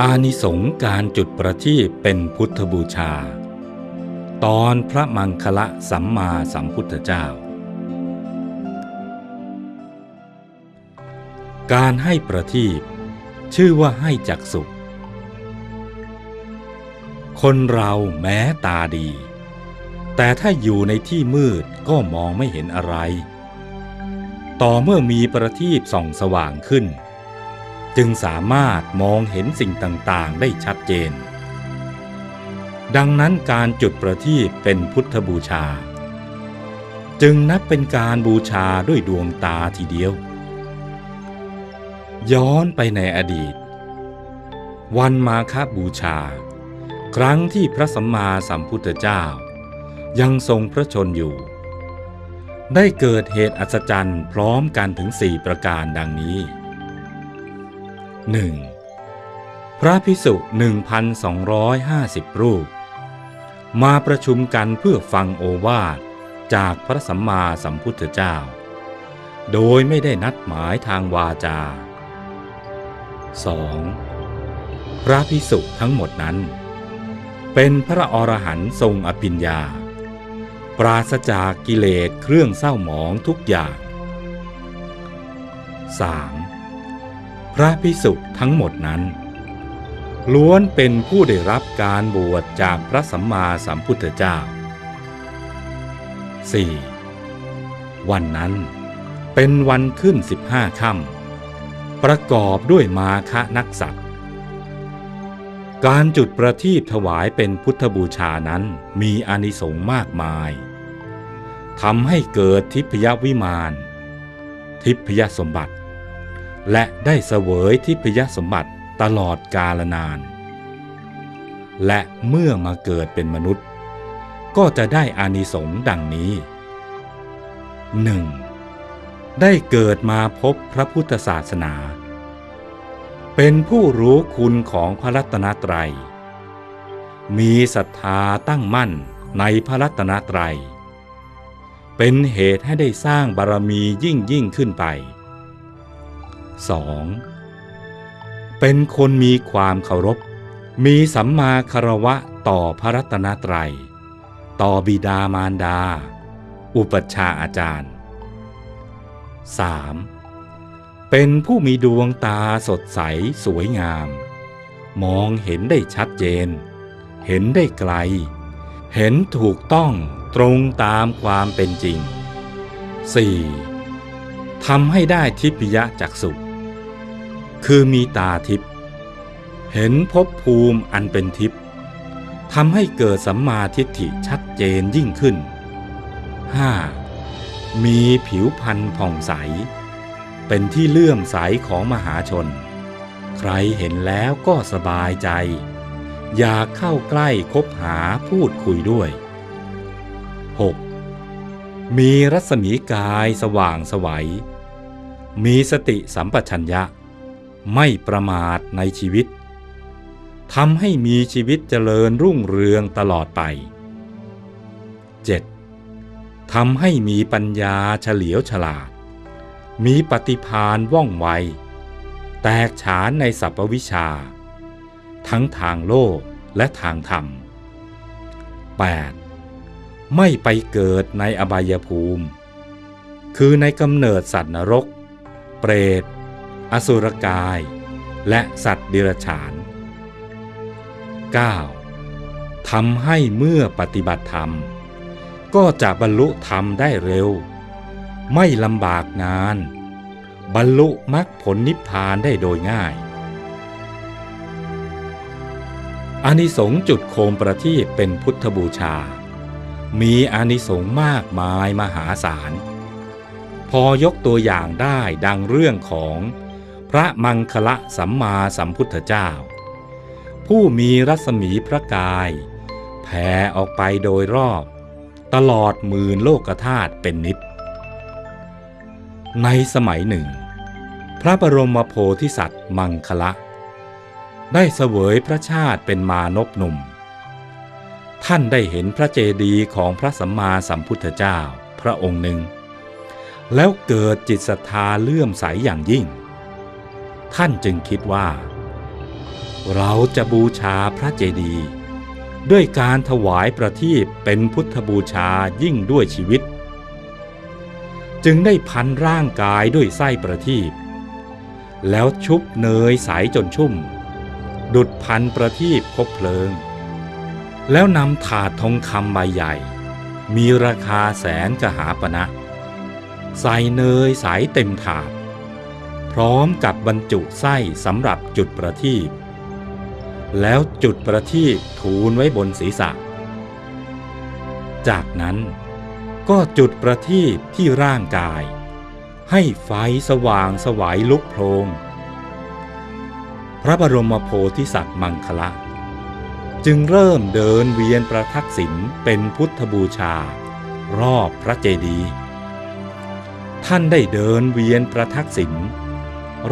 อานิสงการจุดประทีปเป็นพุทธบูชา ตอนพระมังคละสัมมาสัมพุทธเจ้า การให้ประทีปชื่อว่าให้จักสุข คนเราแม้ตาดี แต่ถ้าอยู่ในที่มืดก็มองไม่เห็นอะไร ต่อเมื่อมีประทีปส่องสว่างขึ้น จึงสามารถมองเห็นสิ่งต่างๆ ได้ชัดเจน ดังนั้นการจุดประทีปเป็นพุทธบูชา จึงนับเป็นการบูชาด้วยดวงตาทีเดียว ย้อนไปในอดีต วันมาคบูชา ครั้งที่พระสัมมาสัมพุทธเจ้า ยังทรงพระชนอยู่ ได้เกิดเหตุอัศจรรย์พร้อมกันถึงสี่ประการดังนี้ 1. พระพิสุ1,250 รูป มาประชุมกันเพื่อฟังโอวาทจากพระสัมมาสัมพุทธเจ้า โดยไม่ได้นัดหมายทางวาจา 2. พระพิสุทั้งหมดนั้น เป็นพระอรหันต์ทรงอภิญญา ปราศจากกิเลสเครื่องเศร้าหมองทุกอย่าง 3. พระพิสุทั้งหมดนั้น ล้วนเป็นผู้ได้รับการบวชจากพระสัมมาสัมพุทธเจ้า 4. วันนั้นเป็นวันขึ้นสิบห้าค่ำประกอบด้วยมาคะนักสัตว์การจุดประทีปถวายเป็นพุทธบูชานั้นมีอานิสงส์มากมายทำให้เกิดทิพยวิมาน ทิพยสมบัติ และได้เสวยทิพยสมบัติตลอดกาลนาน และเมื่อมาเกิดเป็นมนุษย์ ก็จะได้อานิสงส์ดังนี้ 1. ได้เกิดมาพบพระพุทธศาสนา เป็นผู้รู้คุณของพระรัตนตรัย มีศรัทธาตั้งมั่นในพระรัตนตรัย เป็นเหตุให้ได้สร้างบารมียิ่งยิ่งขึ้นไป 2. เป็นคนมีความเคารพ มีสัมมาคารวะต่อพระรัตนตรัย ต่อบิดามารดา อุปัชฌาย์อาจารย์ 3. เป็นผู้มีดวงตาสดใสสวยงาม มองเห็นได้ชัดเจน เห็นได้ไกล เห็นถูกต้องตรงตามความเป็นจริง 4. ทำให้ได้ทิพยจักสุ คือมีตาทิพย์เห็นภพภูมิอันเป็นทิพย์ทำให้เกิดสัมมาทิฏฐิชัดเจนยิ่งขึ้น 5. มีผิวพรรณผ่องใส เป็นที่เลื่อมใสของมหาชน ใครเห็นแล้วก็สบายใจ อยากเข้าใกล้คบหาพูดคุยด้วย 6. มีรัศมีกายสว่างสวัยมีสติสัมปชัญญะ ไม่ประมาทในชีวิตทำให้มีชีวิตเจริญรุ่งเรืองตลอดไป 7. ทำให้มีปัญญาเฉลียวฉลาด มีปฏิพานว่องไว แตกฉานในสัพวิชา ทั้งทางโลกและทางธรรม 8. ไม่ไปเกิดในอบายภูมิ คือในกำเนิดสัตว์นรก เปรต อสุรกาย และสัตว์เดรัจฉาน 9. ทำให้เมื่อปฏิบัติธรรม ก็จะบรรลุธรรมได้เร็ว ไม่ลำบากนาน บรรลุมรรคผลนิพพานได้โดยง่ายอานิสงส์จุดโคมประทีปเป็นพุทธบูชา มีอานิสงส์มากมายมหาศาล พอยกตัวอย่างได้ดังเรื่องของ ระมังคละสัมมาสัมพุทธเจ้า ผู้มีรัศมีพระกายแผ่ออกไปโดยรอบ ตลอดหมื่นโลกธาตุเป็นนิด ในสมัยหนึ่ง พระบรมโพธิสัตว์มังคละ ได้เสวยพระชาติเป็นมานพหนุ่ม ท่านได้เห็นพระเจดีย์ของพระสัมมาสัมพุทธเจ้าพระองค์หนึ่ง แล้วเกิดจิตศรัทธาเลื่อมใสอย่างยิ่ง ท่านจึงคิดว่า เราจะบูชาพระเจดีย์ด้วยการถวายประทีปเป็นพุทธบูชายิ่งด้วยชีวิต จึงได้พันร่างกายด้วยไส้ประทีปแล้วชุบเนยใสจนชุ่ม ดุดพันประทีปคบเพลิง แล้วนำถาดทองคำใบใหญ่ มีราคาแสนจะหาปณะใส่เนยใสเต็มถาด พร้อมกับบรรจุไส้สำหรับจุดประทีปแล้วจุดประทีปทูลไว้บนศีรษะ จากนั้นก็จุดประทีปที่ร่างกาย ให้ไฟสว่างสวัยลุกโพลงพระบรมโพธิสัตว์มังคละ จึงเริ่มเดินเวียนประทักษิณเป็นพุทธบูชา รอบพระเจดีย์ท่านได้เดินเวียนประทักษิณ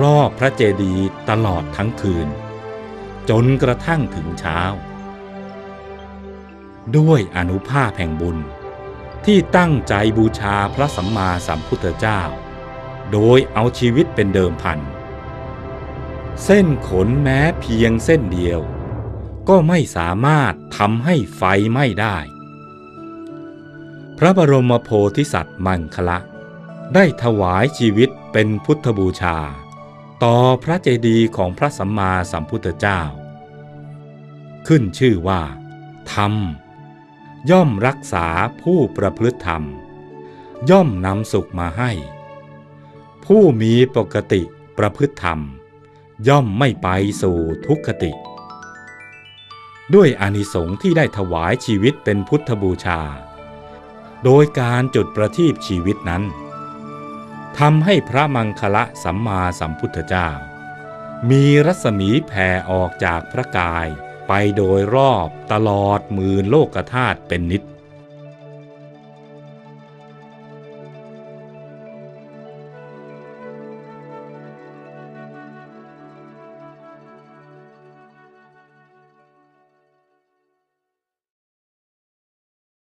รอบพระเจดีย์ตลอดทั้งคืน จนกระทั่งถึงเช้า ด้วยอนุภาพแห่งบุญ ที่ตั้งใจบูชาพระสัมมาสัมพุทธเจ้า โดยเอาชีวิตเป็นเดิมพัน เส้นขนแม้เพียงเส้นเดียว ก็ไม่สามารถทำให้ไฟไหม้ได้ พระบรมโพธิสัตว์มังคละได้ถวายชีวิตเป็นพุทธบูชา ต่อพระเจดีย์ของพระสัมมาสัมพุทธเจ้า ขึ้นชื่อว่า ธรรม ย่อมรักษาผู้ประพฤติธรรม ย่อมนำสุขมาให้ ผู้มีปกติประพฤติธรรม ย่อมไม่ไปสู่ทุกขติ ด้วยอานิสงส์ที่ได้ถวายชีวิตเป็นพุทธบูชา โดยการจุดประทีปชีวิตนั้น ทำให้พระมังคละสัมมาสัมพุทธเจ้า มีรัศมีแผ่ออกจากพระกาย ไปโดยรอบตลอดหมื่นโลกธาตุเป็นนิจ